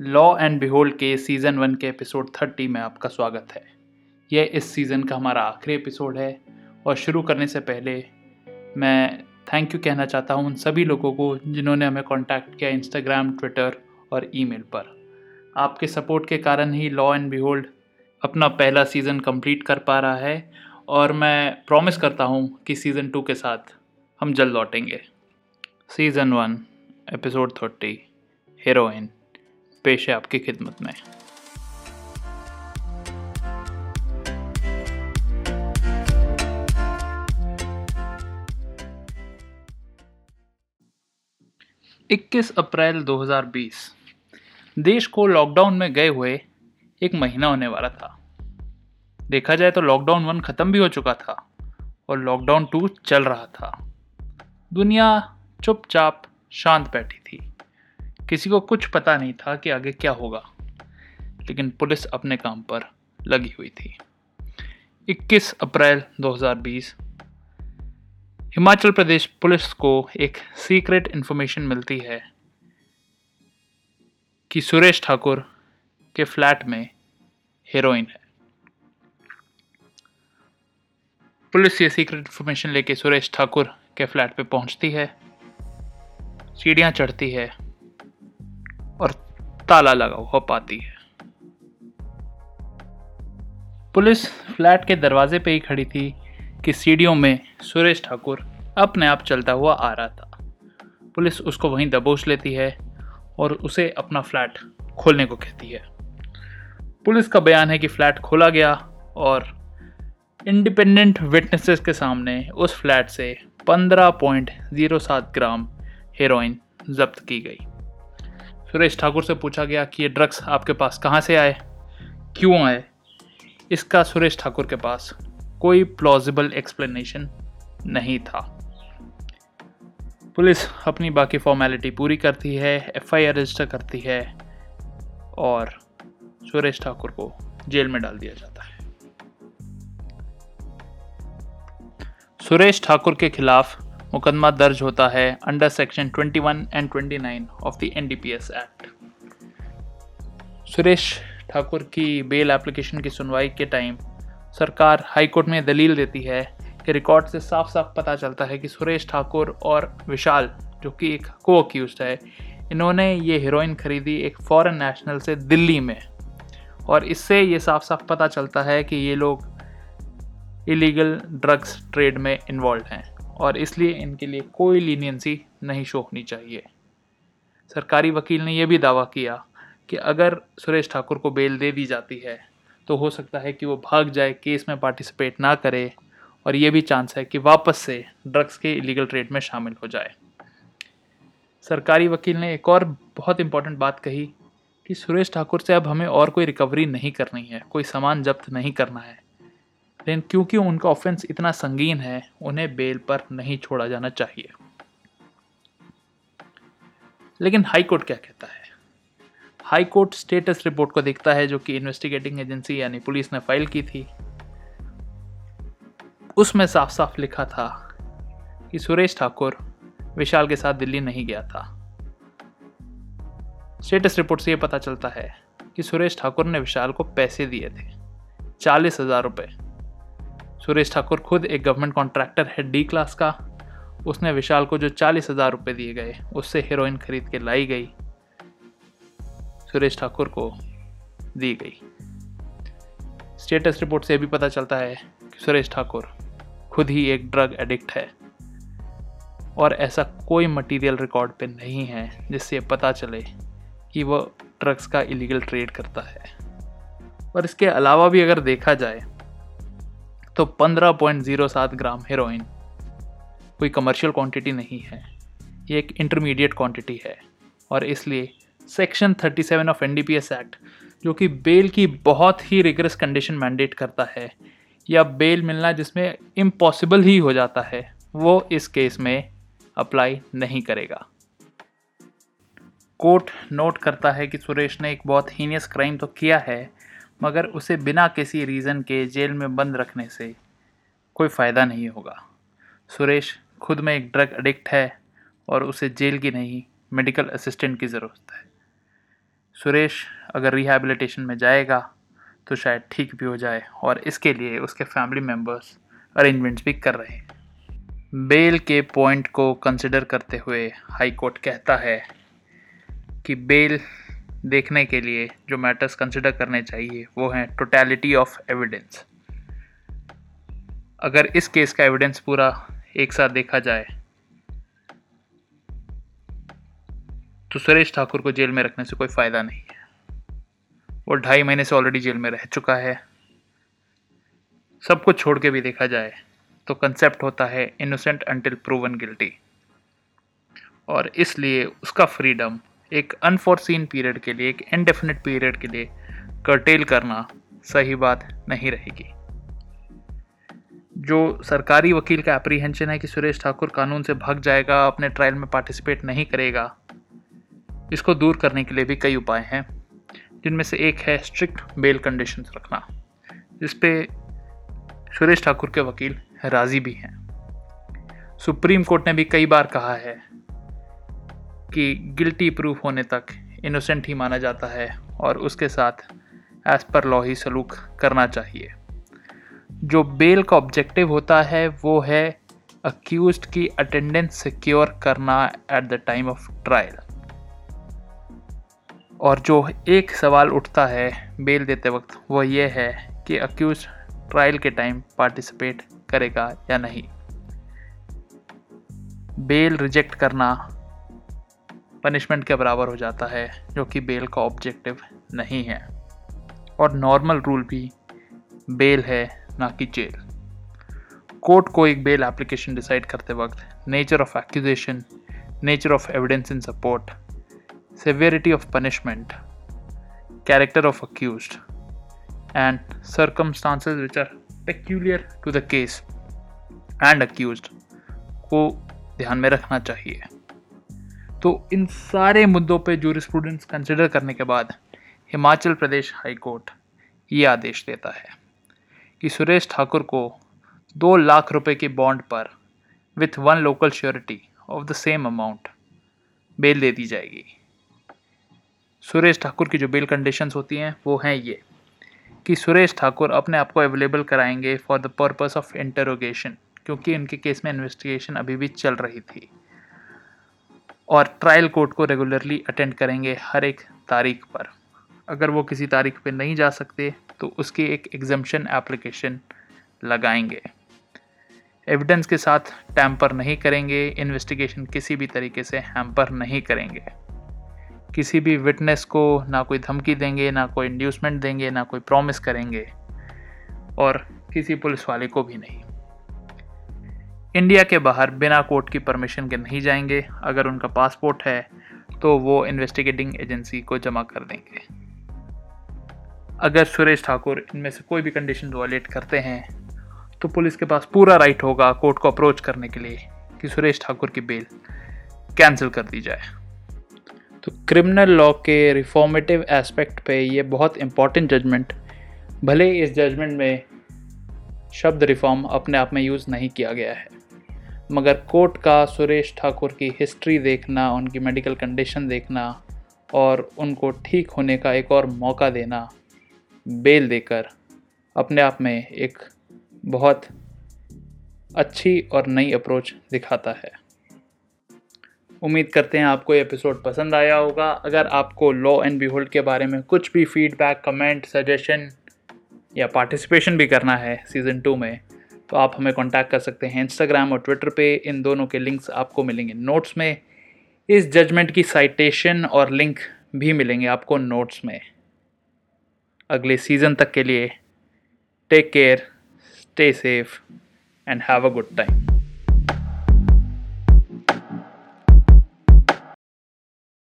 Law and behold के season one के episode thirty में आपका स्वागत है। यह इस सीज़न का हमारा आखिरी एपिसोड है और शुरू करने से पहले मैं थैंक यू कहना चाहता हूँ उन सभी लोगों को जिन्होंने हमें कांटेक्ट किया इंस्टाग्राम ट्विटर और ईमेल पर। आपके सपोर्ट के कारण ही लॉ एंड बिहोल्ड अपना पहला सीज़न कंप्लीट कर पा रहा है और मैं प्रॉमिस करता हूँ कि सीज़न टू के साथ हम जल्द लौटेंगे। Season one episode thirty heroin पेश है आपकी खिदमत में। इक्कीस अप्रैल 2020 देश को लॉकडाउन में गए हुए एक महीना होने वाला था। देखा जाए तो लॉकडाउन वन ख़त्म भी हो चुका था और लॉकडाउन टू चल रहा था। दुनिया चुपचाप शांत बैठी थी। किसी को कुछ पता नहीं था कि आगे क्या होगा, लेकिन पुलिस अपने काम पर लगी हुई थी। 21 अप्रैल 2020 हिमाचल प्रदेश पुलिस को एक सीक्रेट इन्फॉर्मेशन मिलती है कि सुरेश ठाकुर के फ्लैट में हीरोइन है। पुलिस ये सीक्रेट इन्फॉर्मेशन लेके सुरेश ठाकुर के फ्लैट पे पहुँचती है। सीढ़ियाँ चढ़ती है। ताला लगा हुआ पाती है। पुलिस फ्लैट के दरवाजे पे ही खड़ी थी कि सीढ़ियों में सुरेश ठाकुर अपने आप चलता हुआ आ रहा था। पुलिस उसको वहीं दबोच लेती है और उसे अपना फ्लैट खोलने को कहती है। पुलिस का बयान है कि फ्लैट खोला गया और इंडिपेंडेंट विटनेसेस के सामने उस फ्लैट से 15.07 ग्राम हेरोइन जब्त की गई। सुरेश ठाकुर से पूछा गया कि ये ड्रग्स आपके पास कहाँ से आए? क्यों आए? इसका सुरेश ठाकुर के पास कोई प्लॉजिबल एक्सप्लेनेशन नहीं था। पुलिस अपनी बाकी फॉर्मेलिटी पूरी करती है एफआईआर रजिस्टर करती है और सुरेश ठाकुर को जेल में डाल दिया जाता है। सुरेश ठाकुर के खिलाफ मुकदमा दर्ज होता है under section 21 and 29 of the NDPS act Suresh Thakur की बेल एप्लीकेशन की सुनवाई के टाइम सरकार हाईकोर्ट में दलील देती है कि रिकॉर्ड से साफ़ साफ़ पता चलता है कि सुरेश ठाकुर और विशाल, जो कि एक को अक्यूज है, इन्होंने ये हीरोइन खरीदी एक फॉरेन नेशनल से दिल्ली में। और इससे ये साफ़ साफ़ पता चलता है कि ये लोग इलीगल ड्रग्स ट्रेड में इन्वॉल्व हैं। और इसलिए इनके लिए कोई लीनियंसी नहीं शो होनी चाहिए। सरकारी वकील ने यह भी दावा किया कि अगर सुरेश ठाकुर को बेल दे दी जाती है तो हो सकता है कि वो भाग जाए, केस में पार्टिसिपेट ना करे और ये भी चांस है कि वापस से ड्रग्स के इलीगल ट्रेड में शामिल हो जाए। सरकारी वकील ने एक और बहुत इंपॉर्टेंट बात कही कि सुरेश ठाकुर से अब हमें और कोई रिकवरी नहीं करनी है, कोई सामान जब्त नहीं करना है। लेकिन क्योंकि उनका ऑफेंस इतना संगीन है, उन्हें बेल पर नहीं छोड़ा जाना चाहिए। लेकिन हाई कोर्ट क्या कहता है? हाई कोर्ट स्टेटस रिपोर्ट को देखता है जो कि इन्वेस्टिगेटिंग एजेंसी यानी पुलिस ने फ़ाइल की थी। उसमें साफ़ साफ़ लिखा था कि सुरेश ठाकुर विशाल के साथ दिल्ली नहीं गया था। स्टेटस रिपोर्ट से यह पता चलता है कि सुरेश ठाकुर ने विशाल को पैसे दिए थे, चालीस हज़ार रुपये सुरेश ठाकुर खुद एक गवर्नमेंट कॉन्ट्रैक्टर है डी क्लास का। उसने विशाल को जो चालीस हज़ार रुपये दिए गए, उससे हीरोइन खरीद के लाई गई। सुरेश ठाकुर को दी गई। स्टेटस रिपोर्ट से भी पता चलता है कि सुरेश ठाकुर खुद ही एक ड्रग एडिक्ट है। और ऐसा कोई मटेरियल रिकॉर्ड पे नहीं है जिससे पता चले कि वो ड्रग्स का इलीगल ट्रेड करता है। और इसके अलावा भी अगर देखा जाए तो 15.07 ग्राम हेरोइन कोई कमर्शियल क्वांटिटी नहीं है। ये एक इंटरमीडिएट क्वांटिटी है और इसलिए सेक्शन 37 ऑफ़ एनडीपीएस एक्ट जो कि बेल की बहुत ही रिगरस कंडीशन मैंडेट करता है या बेल मिलना जिसमें इम्पॉसिबल ही हो जाता है, वो इस केस में अप्लाई नहीं करेगा। कोर्ट नोट करता है कि सुरेश ने एक बहुत हीनियस क्राइम तो किया है मगर उसे बिना किसी रीज़न के जेल में बंद रखने से कोई फ़ायदा नहीं होगा। सुरेश खुद में एक ड्रग एडिक्ट है और उसे जेल की नहीं मेडिकल असिस्टेंट की ज़रूरत है। सुरेश अगर रिहैबिलिटेशन में जाएगा तो शायद ठीक भी हो जाए और इसके लिए उसके फैमिली मेंबर्स अरेंजमेंट्स भी कर रहे हैं। बेल के पॉइंट को कंसिडर करते हुए हाई कोर्ट कहता है कि बेल देखने के लिए जो मैटर्स कंसिडर करने चाहिए, वो हैं टोटलिटी ऑफ़ एविडेंस अगर इस केस का एविडेंस पूरा एक साथ देखा जाए तो सुरेश ठाकुर को जेल में रखने से कोई फ़ायदा नहीं है। वो ढाई महीने से ऑलरेडी जेल में रह चुका है। सब कुछ छोड़ के भी देखा जाए तो कंसेप्ट होता है इनोसेंट अंटिल प्रूवन गिल्टी और इसलिए उसका फ्रीडम एक अनफोर्सिन पीरियड के लिए, एक इनडेफिनेट पीरियड के लिए कर्टेल करना सही बात नहीं रहेगी। जो सरकारी वकील का अप्रीहेंशन है कि सुरेश ठाकुर कानून से भाग जाएगा, अपने ट्रायल में पार्टिसिपेट नहीं करेगा, इसको दूर करने के लिए भी कई उपाय हैं, जिनमें से एक है स्ट्रिक्ट बेल कंडीशंस रखना, जिस पे सुरेश ठाकुर के वकील राज़ी भी हैं। सुप्रीम कोर्ट ने भी कई बार कहा है कि गिल्टी प्रूफ होने तक इनोसेंट ही माना जाता है और उसके साथ एज पर लॉ ही सलूक करना चाहिए। जो बेल का ऑब्जेक्टिव होता है, वो है अक्यूज की अटेंडेंस सिक्योर करना at the time of trial और जो एक सवाल उठता है बेल देते वक्त, वो ये है कि अक्यूज ट्रायल के टाइम पार्टिसिपेट करेगा या नहीं। बेल रिजेक्ट करना पनिशमेंट के बराबर हो जाता है जो कि बेल का ऑब्जेक्टिव नहीं है। और नॉर्मल रूल भी बेल है ना कि जेल कोर्ट को एक बेल एप्लीकेशन डिसाइड करते वक्त nature of accusation nature of evidence in support severity of punishment, character of accused, and circumstances which are peculiar to the case and accused को ध्यान में रखना चाहिए। तो इन सारे मुद्दों पे जूरिस्प्रूडेंस कंसिडर करने के बाद हिमाचल प्रदेश हाई कोर्ट ये आदेश देता है कि सुरेश ठाकुर को दो लाख रुपए के बॉन्ड पर with one local surety of the same amount bail दे दी जाएगी। सुरेश ठाकुर की जो बेल कंडीशंस होती हैं, वो हैं ये कि सुरेश ठाकुर अपने आप को अवेलेबल कराएँगे for the purpose of interrogation क्योंकि इनके केस में इन्वेस्टिगेशन अभी भी चल रही थी। और ट्रायल कोर्ट को रेगुलरली अटेंड करेंगे हर एक तारीख पर। अगर वो किसी तारीख पे नहीं जा सकते तो उसकी एक एग्जम्पन एप्लीकेशन लगाएँगे। एविडेंस के साथ टैम्पर नहीं करेंगे इन्वेस्टिगेशन किसी भी तरीके से हैम्पर नहीं करेंगे। किसी भी विटनेस को ना कोई धमकी देंगे, ना कोई इंड्यूसमेंट देंगे, ना कोई प्रॉमिस करेंगे, और किसी पुलिस वाले को भी नहीं। इंडिया के बाहर बिना कोर्ट की परमिशन के नहीं जाएँगे। अगर उनका पासपोर्ट है तो वो इन्वेस्टिगेटिंग एजेंसी को जमा कर देंगे। अगर सुरेश ठाकुर इनमें से कोई भी कंडीशन वायलेट करते हैं तो पुलिस के पास पूरा राइट होगा कोर्ट को अप्रोच करने के लिए कि सुरेश ठाकुर की बेल कैंसिल कर दी जाए। तो क्रिमिनल लॉ के रिफॉर्मेटिव एस्पेक्ट पे ये बहुत इंपॉर्टेंट जजमेंट भले इस जजमेंट में शब्द रिफॉर्म अपने आप में यूज़ नहीं किया गया है। मगर कोर्ट का सुरेश ठाकुर की हिस्ट्री देखना, उनकी मेडिकल कंडीशन देखना और उनको ठीक होने का एक और मौका देना, बेल देकर अपने आप में एक बहुत अच्छी और नई अप्रोच दिखाता है। उम्मीद करते हैं आपको ये एपिसोड पसंद आया होगा। अगर आपको लॉ एंड बिहोल्ड के बारे में कुछ भी फीडबैक कमेंट सजेशन या पार्टिसिपेशन भी करना है सीज़न टू में तो आप हमें कांटेक्ट कर सकते हैं इंस्टाग्राम और ट्विटर पे। इन दोनों के लिंक्स आपको मिलेंगे। नोट्स में इस जजमेंट की साइटेशन और लिंक भी मिलेंगे आपको नोट्स में। अगले सीज़न तक के लिए take care stay safe and have a good time